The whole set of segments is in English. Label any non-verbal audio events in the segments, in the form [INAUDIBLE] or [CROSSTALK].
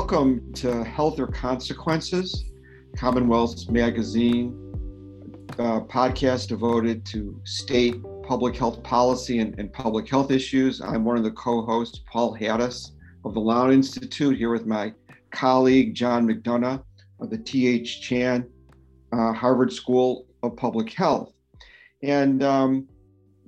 Welcome to Health or Consequences, Commonwealth's magazine, podcast devoted to state public health policy and, and, public health issues. I'm one of the co hosts, Paul Hattis of the Lown Institute, here with my colleague, John McDonough of the T.H. Chan uh, Harvard School of Public Health. And um,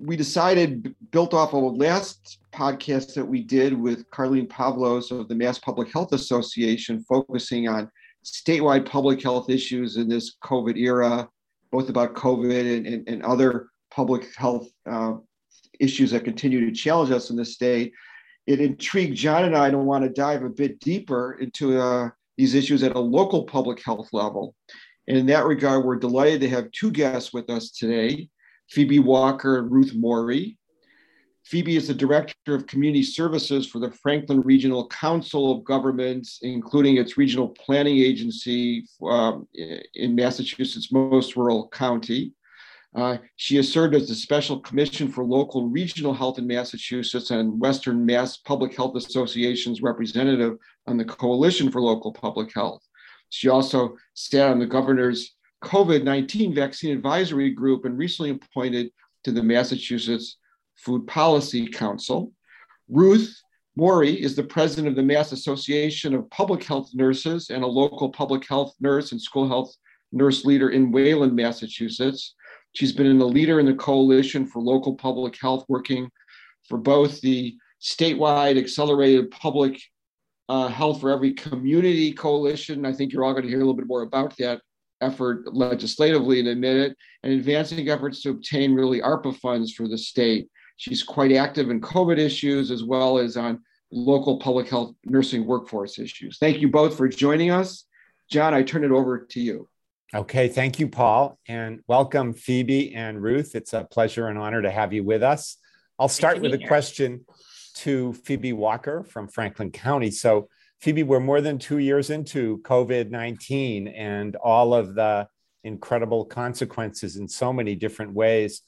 we decided, built off of last podcast that we did with Carlene Pavlos of the Mass Public Health Association, focusing on statewide public health issues in this COVID era, both about COVID and, and, and other public health uh, issues that continue to challenge us in the state. It intrigued John and I to want to dive a bit deeper into uh, these issues at a local public health level. And in that regard, we're delighted to have two guests with us today Phoebe Walker and Ruth Mori. Phoebe is the Director of Community Services for the Franklin Regional Council of Governments, including its regional planning agency um, in Massachusetts' most rural county. Uh, she has served as the Special Commission for Local Regional Health in Massachusetts and Western Mass Public Health Association's representative on the Coalition for Local Public Health. She also sat on the governor's COVID 19 vaccine advisory group and recently appointed to the Massachusetts Food Policy Council. Ruth Mori is the president of the Mass Association of Public Health Nurses and a local public health nurse and school health nurse leader in Wayland, Massachusetts. She's been a leader in the Coalition for Local Public Health, working for both the statewide accelerated public uh, health for every community coalition. I think you're all going to hear a little bit more about that effort legislatively in a minute, and advancing efforts to obtain really ARPA funds for the state. She's quite active in COVID issues as well as on local public health nursing workforce issues. Thank you both for joining us. John, I turn it over to you. Okay, thank you, Paul, and welcome, Phoebe and Ruth. It's a pleasure and honor to have you with us. I'll start with a here. question to Phoebe Walker from Franklin County. So, Phoebe, we're more than two years into COVID 19 and all of the incredible consequences in so many different ways.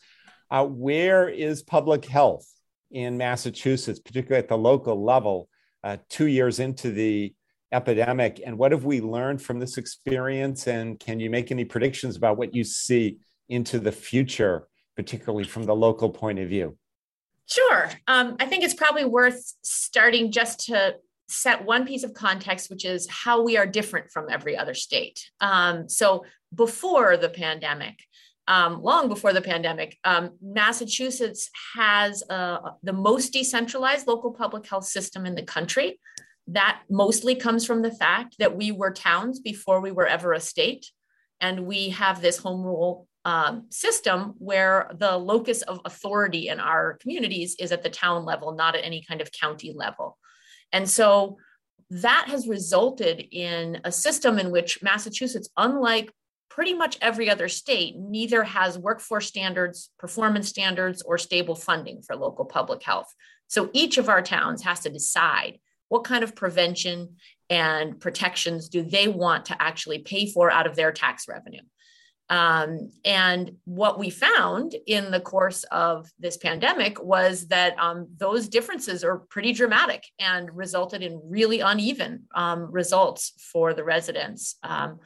Uh, where is public health in Massachusetts, particularly at the local level, uh, two years into the epidemic? And what have we learned from this experience? And can you make any predictions about what you see into the future particularly from the local point of view? Sure. Um, i think it's probably worth starting just to set one piece of context which is how we are different from every other state um, so before the pandemic um, long before the pandemic, um, Massachusetts has uh, the most decentralized local public health system in the country that mostly comes from the fact that we were towns before we were ever a state. And we have this home rule um, system where the locus of authority in our communities is at the town level, not at any kind of county level. And so that has resulted in a system in which Massachusetts, unlike pretty much every other state, neither has workforce standards, performance standards, or stable funding for local public health. So each of our towns has to decide what kind of prevention and protections do they want to actually pay for out of their tax revenue? Um, and what we found in the course of this pandemic was that um, those differences are pretty dramatic and resulted in really uneven um, results for the residents um,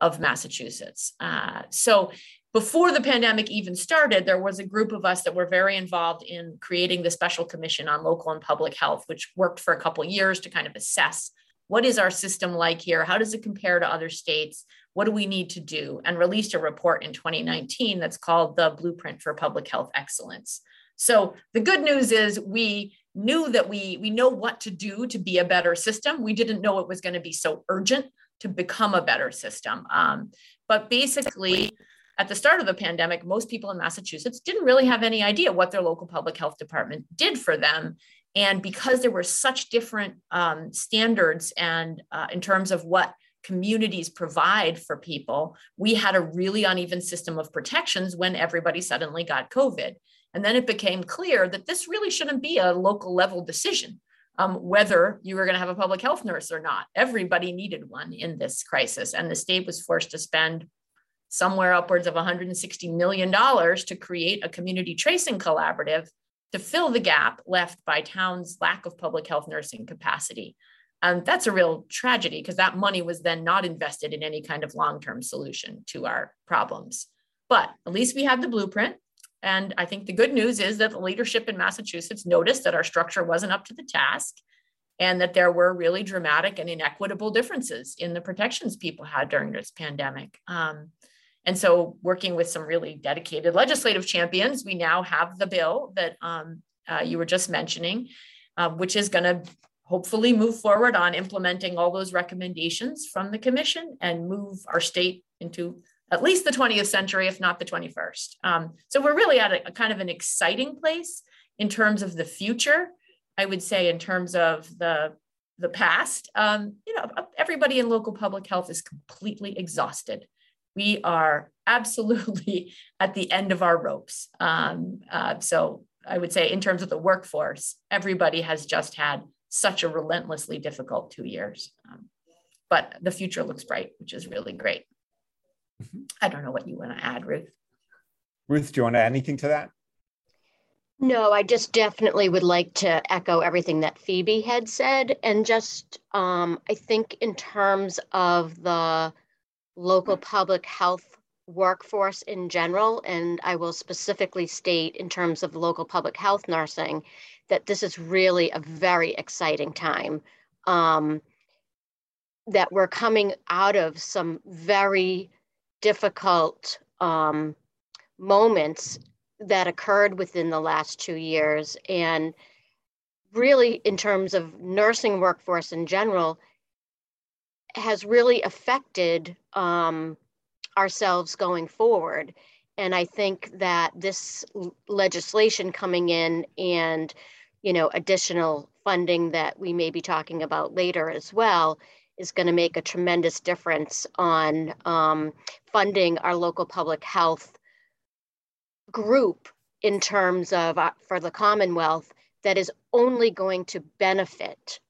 of Massachusetts. Uh, so before the pandemic even started, there was a group of us that were very involved in creating the Special Commission on Local and Public Health, which worked for a couple years to kind of assess what is our system like here? How does it compare to other states? What do we need to do? And released a report in 2019 that's called the Blueprint for Public Health Excellence. So the good news is we knew that we we know what to do to be a better system. We didn't know it was going to be so urgent to become a better system. Um, but basically, at the start of the pandemic, most people in Massachusetts didn't really have any idea what their local public health department did for them. And because there were such different um, standards and uh, in terms of what communities provide for people, we had a really uneven system of protections when everybody suddenly got COVID. And then it became clear that this really shouldn't be a local level decision. Um, whether you were going to have a public health nurse or not. Everybody needed one in this crisis, and the state was forced to spend somewhere upwards of $160 million to create a community tracing collaborative to fill the gap left by towns' lack of public health nursing capacity. And that's a real tragedy because that money was then not invested in any kind of long term solution to our problems. But at least we had the blueprint. And I think the good news is that the leadership in Massachusetts noticed that our structure wasn't up to the task and that there were really dramatic and inequitable differences in the protections people had during this pandemic. Um, and so, working with some really dedicated legislative champions, we now have the bill that um, uh, you were just mentioning, uh, which is going to hopefully move forward on implementing all those recommendations from the commission and move our state into at least the 20th century, if not the 21st. Um, so we're really at a, a, kind of an exciting place in terms of the future. I would say in terms of the the past, um, you know, everybody in local public health is completely exhausted. We are absolutely [LAUGHS] at the end of our ropes. Um, uh, so I would say, in terms of the workforce, everybody has just had such a relentlessly difficult two years. Um, but the future looks bright, which is really great. Mm-hmm. I don't know what you want to add, Ruth. Ruth, do you want to add anything to that? No, I just definitely would like to echo everything that Phoebe had said. And just, um, I think, in terms of the local public health workforce in general, and I will specifically state in terms of local public health nursing, that this is really a very exciting time. Um, that we're coming out of some very difficult um, moments that occurred within the last two years. And really, in terms of nursing workforce in general, has really affected um, ourselves going forward. And I think that this legislation coming in and, you know, additional funding that we may be talking about later as well is going to make a tremendous difference on um, funding our local public health group in terms of uh, for the Commonwealth that is only going to benefit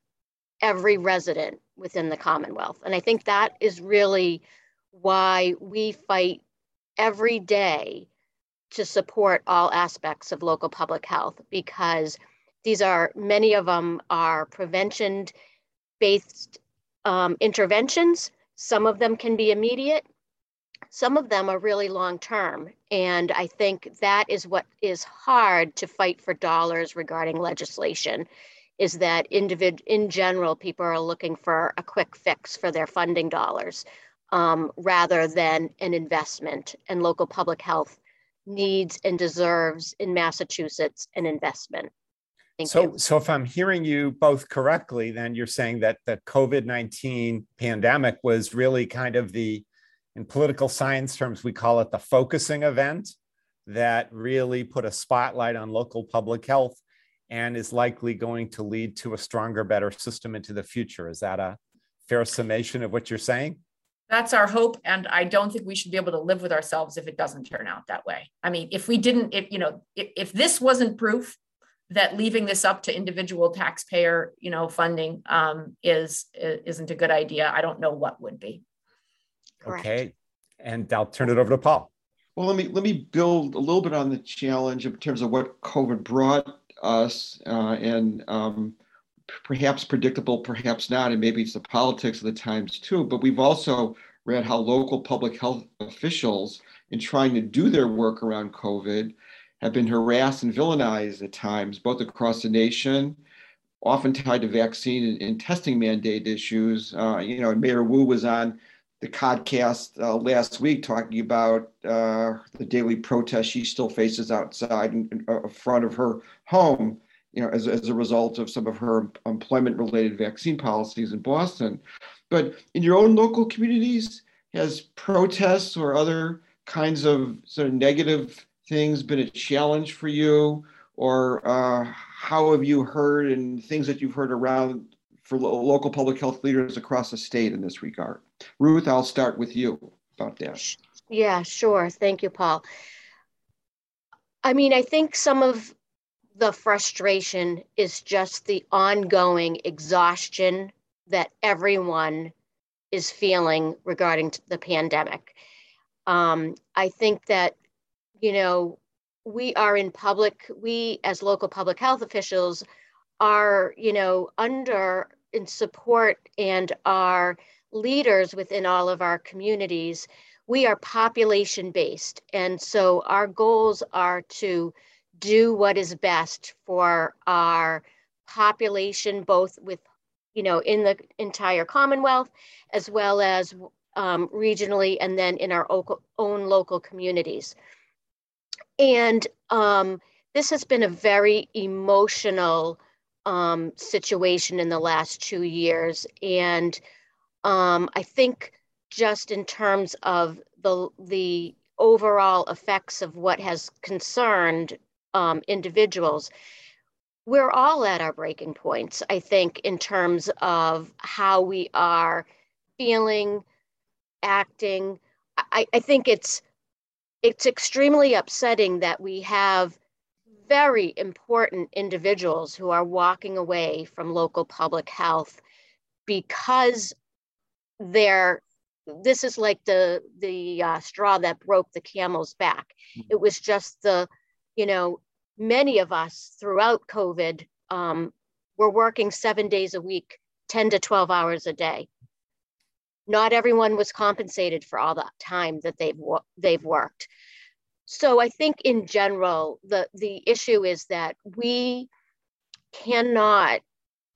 every resident within the Commonwealth. And I think that is really why we fight every day to support all aspects of local public health because these are many of them are prevention based um, interventions. Some of them can be immediate, some of them are really long term. And I think that is what is hard to fight for dollars regarding legislation is that individ- in general, people are looking for a quick fix for their funding dollars um, rather than an investment. And local public health needs and deserves in Massachusetts an investment. Thank so, you. so if I'm hearing you both correctly, then you're saying that the COVID 19 pandemic was really kind of the, in political science terms, we call it the focusing event that really put a spotlight on local public health and is likely going to lead to a stronger, better system into the future. Is that a fair summation of what you're saying? That's our hope. And I don't think we should be able to live with ourselves if it doesn't turn out that way. I mean, if we didn't, if, you know, if, if this wasn't proof that leaving this up to individual taxpayer, you know, funding um, is isn't a good idea. I don't know what would be. Correct. Okay, and I'll turn it over to Paul. Well, let me let me build a little bit on the challenge in terms of what COVID brought us, uh, and um, perhaps predictable, perhaps not, and maybe it's the politics of the times too. But we've also read how local public health officials, in trying to do their work around COVID, have been harassed and villainized at times, both across the nation, often tied to vaccine and, and testing mandate issues. Uh, you know, Mayor Wu was on the podcast uh, last week talking about uh, the daily protest she still faces outside in, in uh, front of her home, you know, as, as a result of some of her employment related vaccine policies in Boston. But in your own local communities, has protests or other kinds of sort of negative things been a challenge for you, or uh, how have you heard and things that you've heard around for lo- local public health leaders across the state in this regard? Ruth, I'll start with you about that. Yeah, sure. Thank you, Paul. I mean, I think some of the frustration is just the ongoing exhaustion that everyone is feeling regarding the pandemic. Um, I think that you know, we are in public, we as local public health officials are, you know, under in support and our leaders within all of our communities, we are population based. And so our goals are to do what is best for our population, both with, you know, in the entire Commonwealth, as well as um, regionally and then in our own local communities. And um, this has been a very emotional um, situation in the last two years. And um, I think just in terms of the, the overall effects of what has concerned um, individuals, we're all at our breaking points, I think, in terms of how we are feeling, acting. I, I think it's it's extremely upsetting that we have very important individuals who are walking away from local public health because they're this is like the the uh, straw that broke the camel's back mm-hmm. it was just the you know many of us throughout covid um, were working seven days a week 10 to 12 hours a day. Not everyone was compensated for all the time that they've they've worked. So i think in general the the issue is that we cannot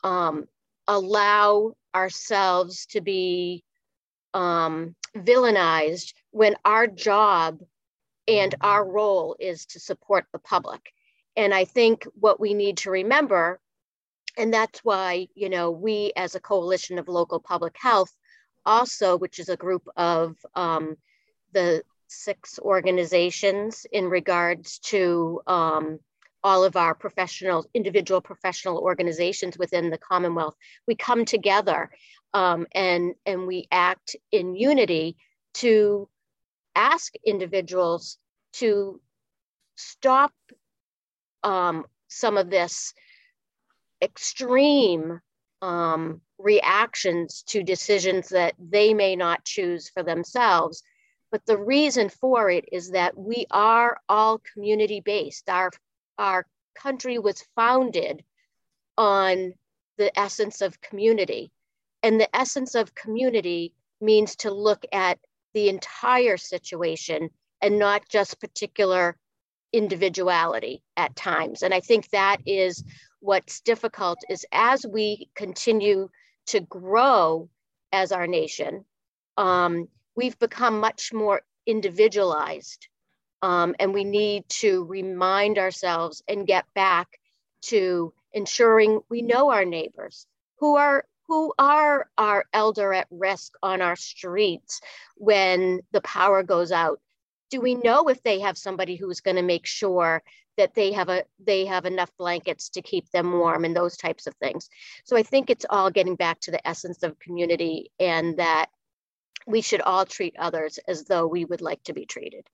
um, allow ourselves to be um, villainized when our job and our role is to support the public and i think what we need to remember and that's why you know we as a coalition of local public health also, which is a group of um, the six organizations in regards to um, all of our professional, individual professional organizations within the Commonwealth. We come together um, and, and we act in unity to ask individuals to stop um, some of this extreme um, reactions to decisions that they may not choose for themselves. But the reason for it is that we are all community based. Our, our country was founded on the essence of community. And the essence of community means to look at the entire situation and not just particular individuality at times. And I think that is what's difficult is as we continue to grow as our nation, um, we've become much more individualized. Um, and we need to remind ourselves and get back to ensuring we know our neighbors who are who are our elder at risk on our streets when the power goes out? Do we know if they have somebody who's going to make sure that they have a they have enough blankets to keep them warm and those types of things? So i think it's all getting back to the essence of community and that we should all treat others as though we would like to be treated.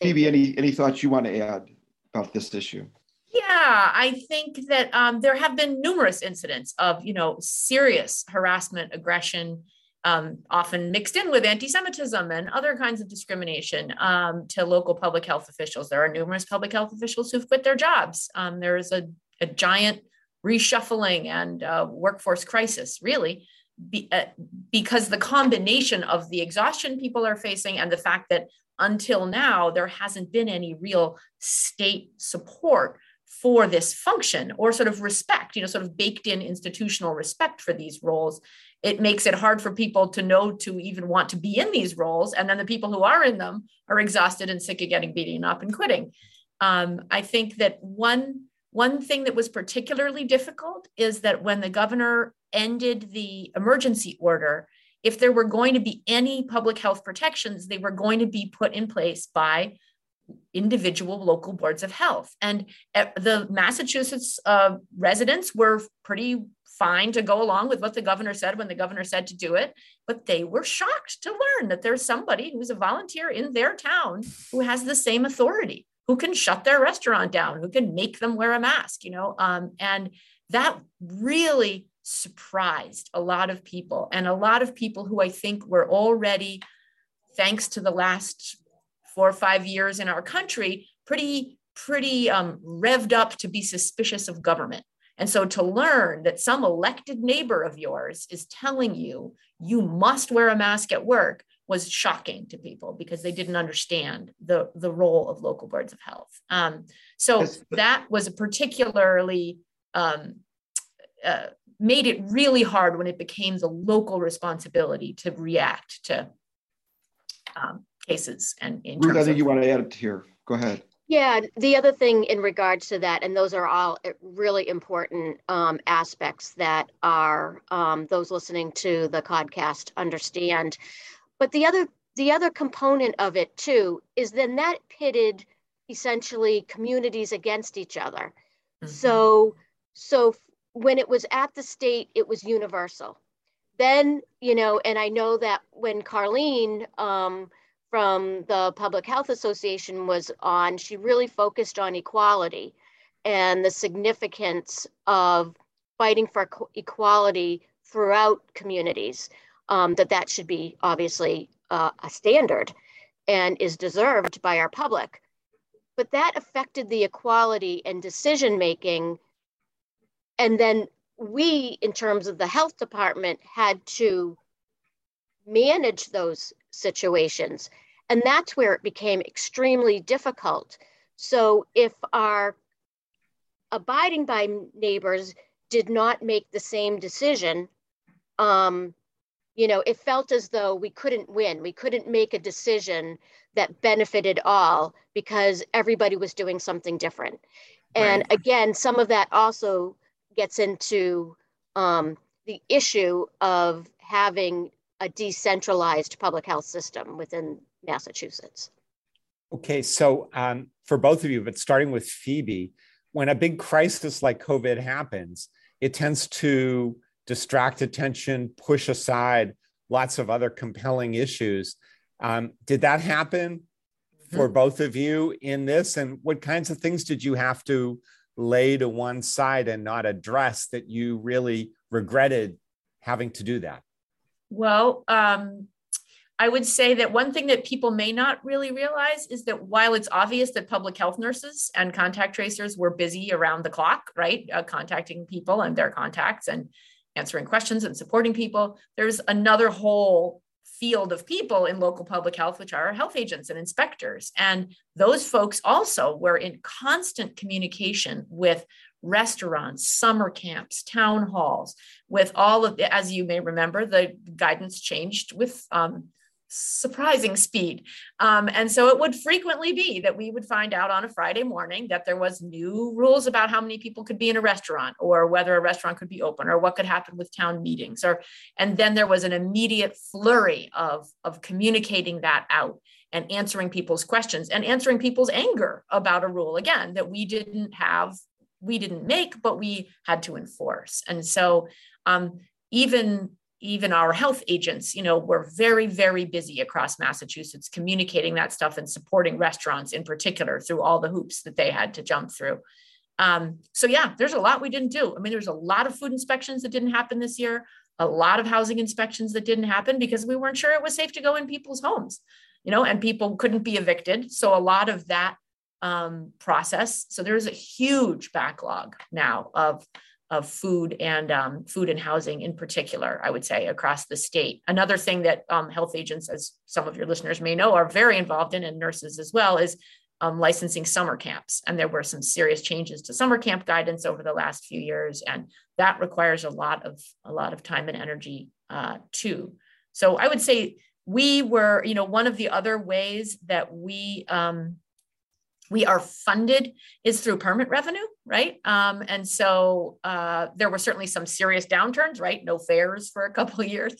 Phoebe any any thoughts you want to add about this issue yeah, I think that um, there have been numerous incidents of, you know, serious harassment, aggression, um, often mixed in with anti-Semitism and other kinds of discrimination um, to local public health officials. There are numerous public health officials who've quit their jobs. Um, there is a, a, giant reshuffling and uh, workforce crisis, really, be, uh, because the combination of the exhaustion people are facing and the fact that until now there hasn't been any real state support for this function or sort of respect, you know, sort of baked in institutional respect for these roles it makes it hard for people to know to even want to be in these roles. And then the people who are in them are exhausted and sick of getting beaten up and quitting. Um, I think that one one thing that was particularly difficult is that when the governor ended the emergency order, if there were going to be any public health protections, they were going to be put in place by individual local boards of health. And uh, the Massachusetts uh, residents were pretty fine to go along with what the governor said when the governor said to do it. But they were shocked to learn that there's somebody who's a volunteer in their town who has the same authority, who can shut their restaurant down, who can make them wear a mask, you know. Um, and that really surprised a lot of people and a lot of people who I think were already, thanks to the last four or five years in our country, pretty, pretty um, revved up to be suspicious of government And so to learn that some elected neighbor of yours is telling you you must wear a mask at work was shocking to people because they didn't understand the, the role of local boards of health. Um, so that was a particularly um, uh, made it really hard when it became the local responsibility to react to um, cases and in Ruth, I think of- you want to add it here. Go ahead. Yeah, the other thing in regards to that, and those are all uh, really important um, aspects that are um, those listening to the podcast understand. But the other the other component of it too is then that pitted essentially communities against each other. Mm-hmm. So so when it was at the state, it was universal. Then you know, and I know that when Carlene um, from the Public Health Association was on, she really focused on equality and the significance of fighting for equality throughout communities. Um, that that should be obviously uh, a standard and is deserved by our public. But that affected the equality and decision making. And then we, in terms of the health department, had to manage those situations and that's where it became extremely difficult. So if our abiding by neighbors did not make the same decision, um, you know, it felt as though we couldn't win. We couldn't make a decision that benefited all because everybody was doing something different. And right. again, some of that also gets into um, the issue of having a decentralized public health system within Massachusetts. Okay, so um, for both of you, but starting with Phoebe, when a big crisis like COVID happens, it tends to distract attention, push aside lots of other compelling issues. Um, did that happen for mm-hmm. both of you in this? And what kinds of things did you have to lay to one side and not address that you really regretted having to do that? Well, um, I would say that one thing that people may not really realize is that while it's obvious that public health nurses and contact tracers were busy around the clock, right, uh, contacting people and their contacts and answering questions and supporting people, there's another whole field of people in local public health, which are health agents and inspectors. And those folks also were in constant communication with restaurants, summer camps, town halls, with all of as you may remember, the guidance changed with um, surprising speed. Um, and so it would frequently be that we would find out on a Friday morning that there was new rules about how many people could be in a restaurant or whether a restaurant could be open or what could happen with town meetings or and then there was an immediate flurry of, of communicating that out and answering people's questions and answering people's anger about a rule again that we didn't have we didn't make but we had to enforce and so um, even even our health agents, you know, were very, very busy across Massachusetts communicating that stuff and supporting restaurants in particular through all the hoops that they had to jump through. Um, so yeah, there's a lot we didn't do. I mean, there's a lot of food inspections that didn't happen this year, a lot of housing inspections that didn't happen because we weren't sure it was safe to go in people's homes, you know, and people couldn't be evicted. So a lot of that um, process. So there's a huge backlog now of of food and um, food and housing in particular, I would say, across the state. Another thing that um, health agents, as some of your listeners may know, are very involved in, and nurses as well, is um, licensing summer camps. And there were some serious changes to summer camp guidance over the last few years, and that requires a lot of a lot of time and energy uh, too. So I would say we were, you know, one of the other ways that we um, we are funded is through permit revenue, right? Um, and so uh, there were certainly some serious downturns, right? No fairs for a couple years.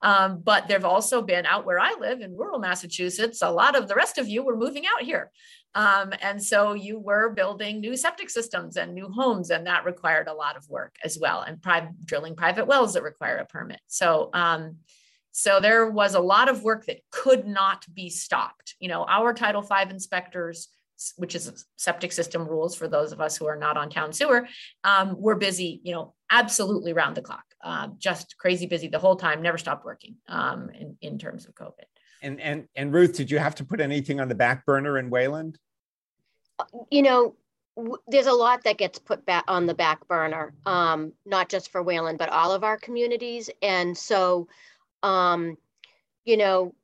Um, but there have also been out where I live in rural Massachusetts, a lot of the rest of you were moving out here. Um, and so you were building new septic systems and new homes, and that required a lot of work as well, and pri- drilling private wells that require a permit. So, um, so there was a lot of work that could not be stopped. You know, our Title V inspectors which is septic system rules for those of us who are not on town sewer, um, we're busy, you know, absolutely round the clock, uh, just crazy busy the whole time, never stopped working um, in, in terms of COVID. And, and, and Ruth, did you have to put anything on the back burner in Wayland? You know, w- there's a lot that gets put back on the back burner, um, not just for Wayland, but all of our communities. And so, um, you know,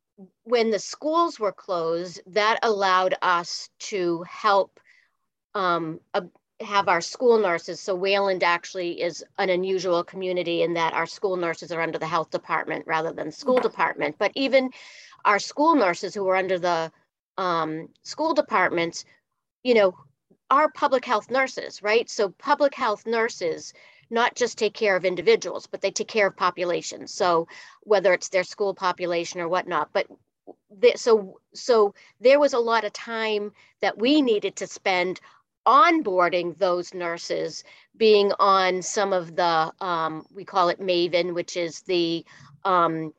when the schools were closed, that allowed us to help um, uh, have our school nurses. So Wayland actually is an unusual community in that our school nurses are under the health department rather than school department. But even our school nurses who are under the um, school departments, you know, are public health nurses, right? So public health nurses not just take care of individuals, but they take care of populations. So whether it's their school population or whatnot, but so so there was a lot of time that we needed to spend onboarding those nurses, being on some of the um, we call it Maven, which is the um,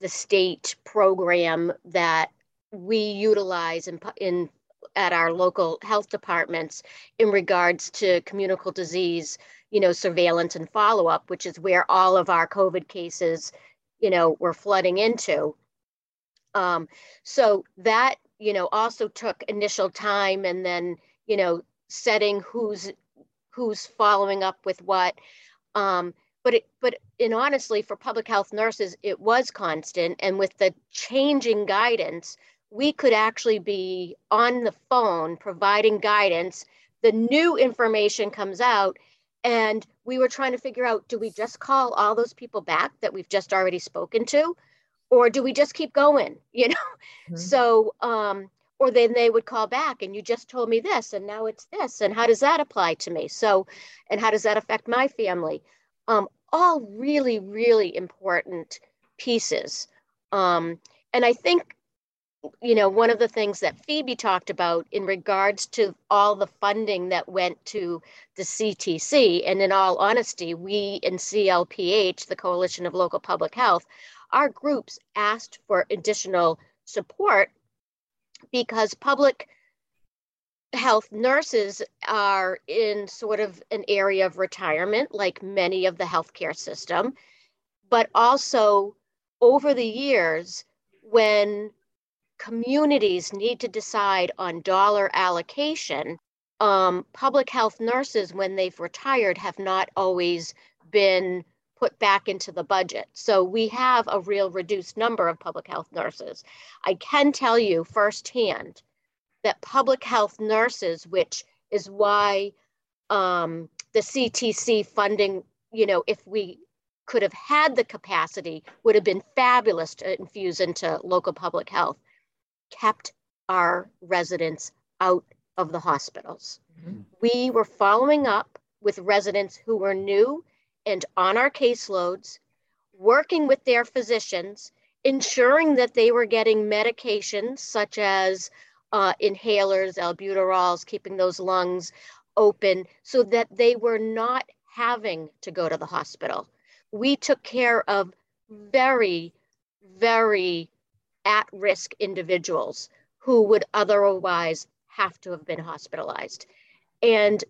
the state program that we utilize in, in at our local health departments in regards to communicable disease, you know, surveillance and follow up, which is where all of our COVID cases, you know, were flooding into. Um, so that, you know, also took initial time and then, you know, setting who's who's following up with what. Um, but it, but in honestly, for public health nurses, it was constant. And with the changing guidance, we could actually be on the phone providing guidance. The new information comes out, and we were trying to figure out do we just call all those people back that we've just already spoken to? Or do we just keep going? [LAUGHS] You know? Mm-hmm. So, um, or then they would call back and you just told me this and now it's this and how does that apply to me so and how does that affect my family um, all really really important pieces um, and i think you know, one of the things that Phoebe talked about in regards to all the funding that went to the CTC, and in all honesty, we in CLPH, the Coalition of Local Public Health, our groups asked for additional support because public health nurses are in sort of an area of retirement, like many of the healthcare system, but also over the years, when communities need to decide on dollar allocation, um, public health nurses, when they've retired, have not always been put back into the budget. So we have a real reduced number of public health nurses. I can tell you firsthand that public health nurses, which is why um, the CTC funding, you know, if we could have had the capacity, would have been fabulous to infuse into local public health kept our residents out of the hospitals. Mm-hmm. We were following up with residents who were new and on our caseloads, working with their physicians, ensuring that they were getting medications such as uh, inhalers, albuterols, keeping those lungs open so that they were not having to go to the hospital. We took care of very, very at risk individuals who would otherwise have to have been hospitalized. And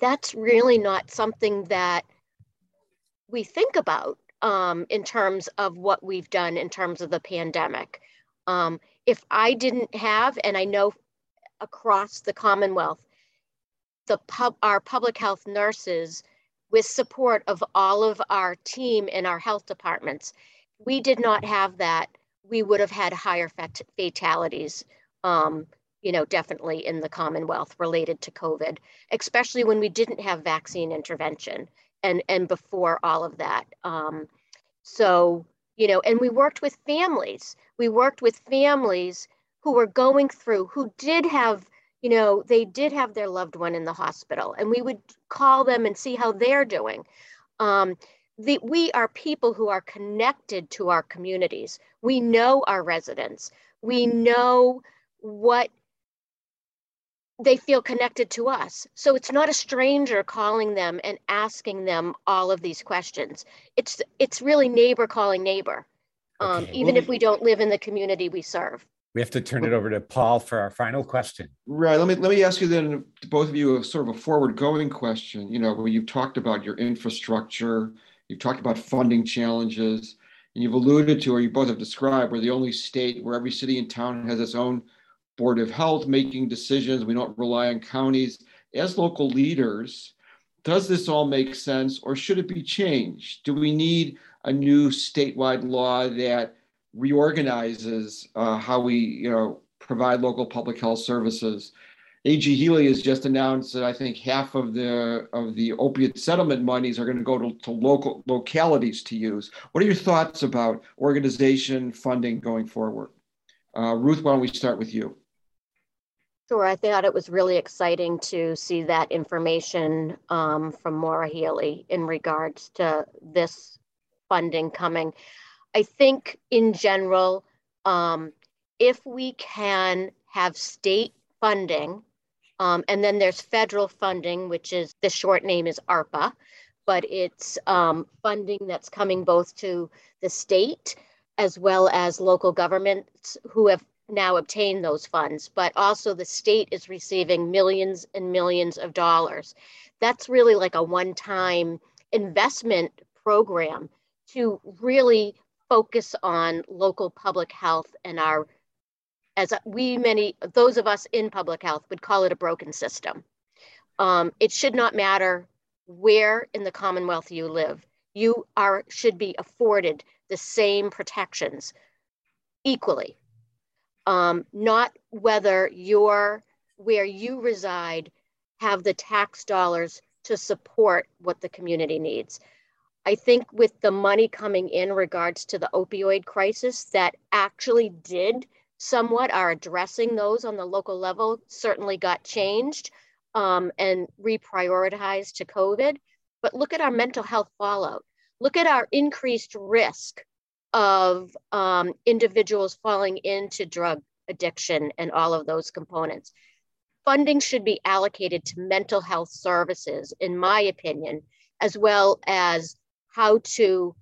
that's really not something that we think about um, in terms of what we've done in terms of the pandemic. Um, if I didn't have, and I know across the Commonwealth, the pub, our public health nurses, with support of all of our team in our health departments, we did not have that we would have had higher fat- fatalities, um, you know, definitely in the Commonwealth related to COVID, especially when we didn't have vaccine intervention and and before all of that. Um, so you know, and we worked with families. We worked with families who were going through, who did have, you know, they did have their loved one in the hospital, and we would call them and see how they're doing. Um, the, we are people who are connected to our communities. We know our residents. We know what they feel connected to us. So it's not a stranger calling them and asking them all of these questions. It's it's really neighbor calling neighbor, um, okay. even well, if we don't live in the community we serve. We have to turn it over to Paul for our final question. Right. Let me let me ask you then, both of you, a sort of a forward-going question. You know, where you've talked about your infrastructure, You've talked about funding challenges, and you've alluded to, or you both have described, we're the only state where every city and town has its own Board of Health making decisions. We don't rely on counties. As local leaders, does this all make sense or should it be changed? Do we need a new statewide law that reorganizes uh, how we, you know, provide local public health services? AG Healey has just announced that I think half of the of the opiate settlement monies are going to go to, to local localities to use. What are your thoughts about organization funding going forward? Uh, Ruth, why don't we start with you? Sure, I thought it was really exciting to see that information um, from Maura Healey in regards to this funding coming. I think in general, um, if we can have state funding, um, and then there's federal funding, which is the short name is ARPA, but it's um, funding that's coming both to the state as well as local governments who have now obtained those funds, but also the state is receiving millions and millions of dollars. That's really like a one time investment program to really focus on local public health and our as we many those of us in public health would call it a broken system. Um, it should not matter where in the commonwealth you live. You are should be afforded the same protections equally. Um, not whether your where you reside have the tax dollars to support what the community needs. I think with the money coming in regards to the opioid crisis that actually did somewhat are addressing those on the local level certainly got changed um, and reprioritized to COVID. But look at our mental health fallout. Look at our increased risk of um, individuals falling into drug addiction and all of those components. Funding should be allocated to mental health services, in my opinion, as well as how to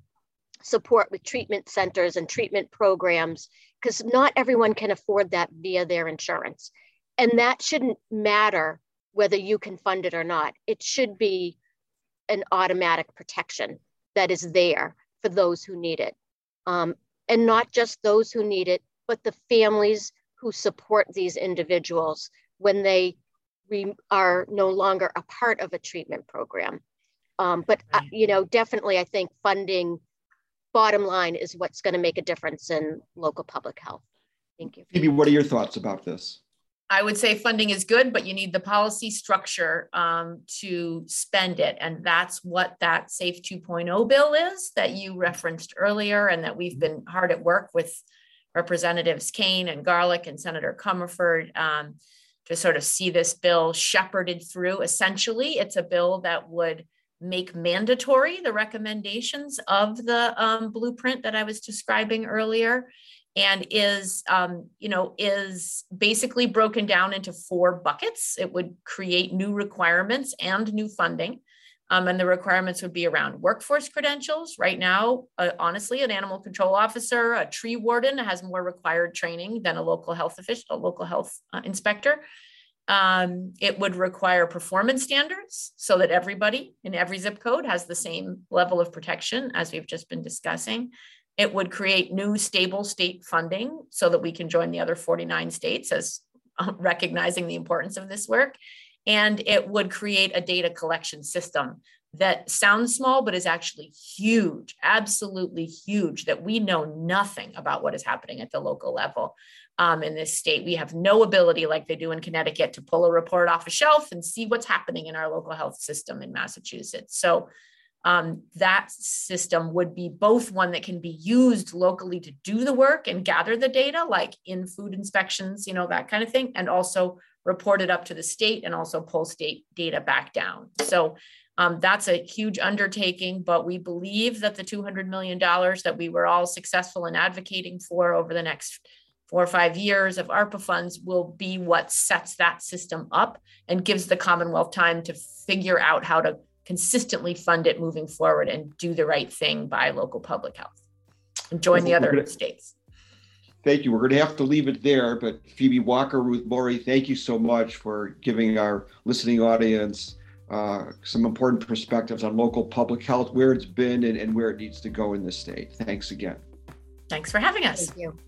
support with treatment centers and treatment programs, because not everyone can afford that via their insurance. And that shouldn't matter whether you can fund it or not. It should be an automatic protection that is there for those who need it. Um, and not just those who need it, but the families who support these individuals when they re- are no longer a part of a treatment program. Um, but, uh, you know, definitely, I think funding, bottom line, is what's going to make a difference in local public health. Thank you. Phoebe, what are your thoughts about this? I would say funding is good, but you need the policy structure um, to spend it. And that's what that SAFE 2.0 bill is that you referenced earlier, and that we've been hard at work with Representatives Kane and Garlick and Senator Comerford um, to sort of see this bill shepherded through. Essentially, it's a bill that would make mandatory the recommendations of the um, blueprint that I was describing earlier and is um, you know is basically broken down into four buckets. It would create new requirements and new funding um, and the requirements would be around workforce credentials. Right now uh, honestly an animal control officer a tree warden has more required training than a local health official a local health uh, inspector um, it would require performance standards so that everybody in every zip code has the same level of protection as we've just been discussing it would create new stable state funding so that we can join the other 49 states as uh, recognizing the importance of this work. And it would create a data collection system that sounds small, but is actually huge, absolutely huge, that we know nothing about what is happening at the local level. Um, in this state. We have no ability, like they do in Connecticut, to pull a report off a shelf and see what's happening in our local health system in Massachusetts. So um, that system would be both one that can be used locally to do the work and gather the data, like in food inspections, you know, that kind of thing, and also report it up to the state and also pull state data back down. So um, that's a huge undertaking, but we believe that the $200 million that we were all successful in advocating for over the next four or five years of ARPA funds will be what sets that system up and gives the Commonwealth time to figure out how to consistently fund it moving forward and do the right thing by local public health and join the other gonna, states. Thank you. We're going to have to leave it there, but Phoebe Walker, Ruth Mori, thank you so much for giving our listening audience uh, some important perspectives on local public health, where it's been and, and where it needs to go in the state. Thanks again. Thanks for having us. Thank you.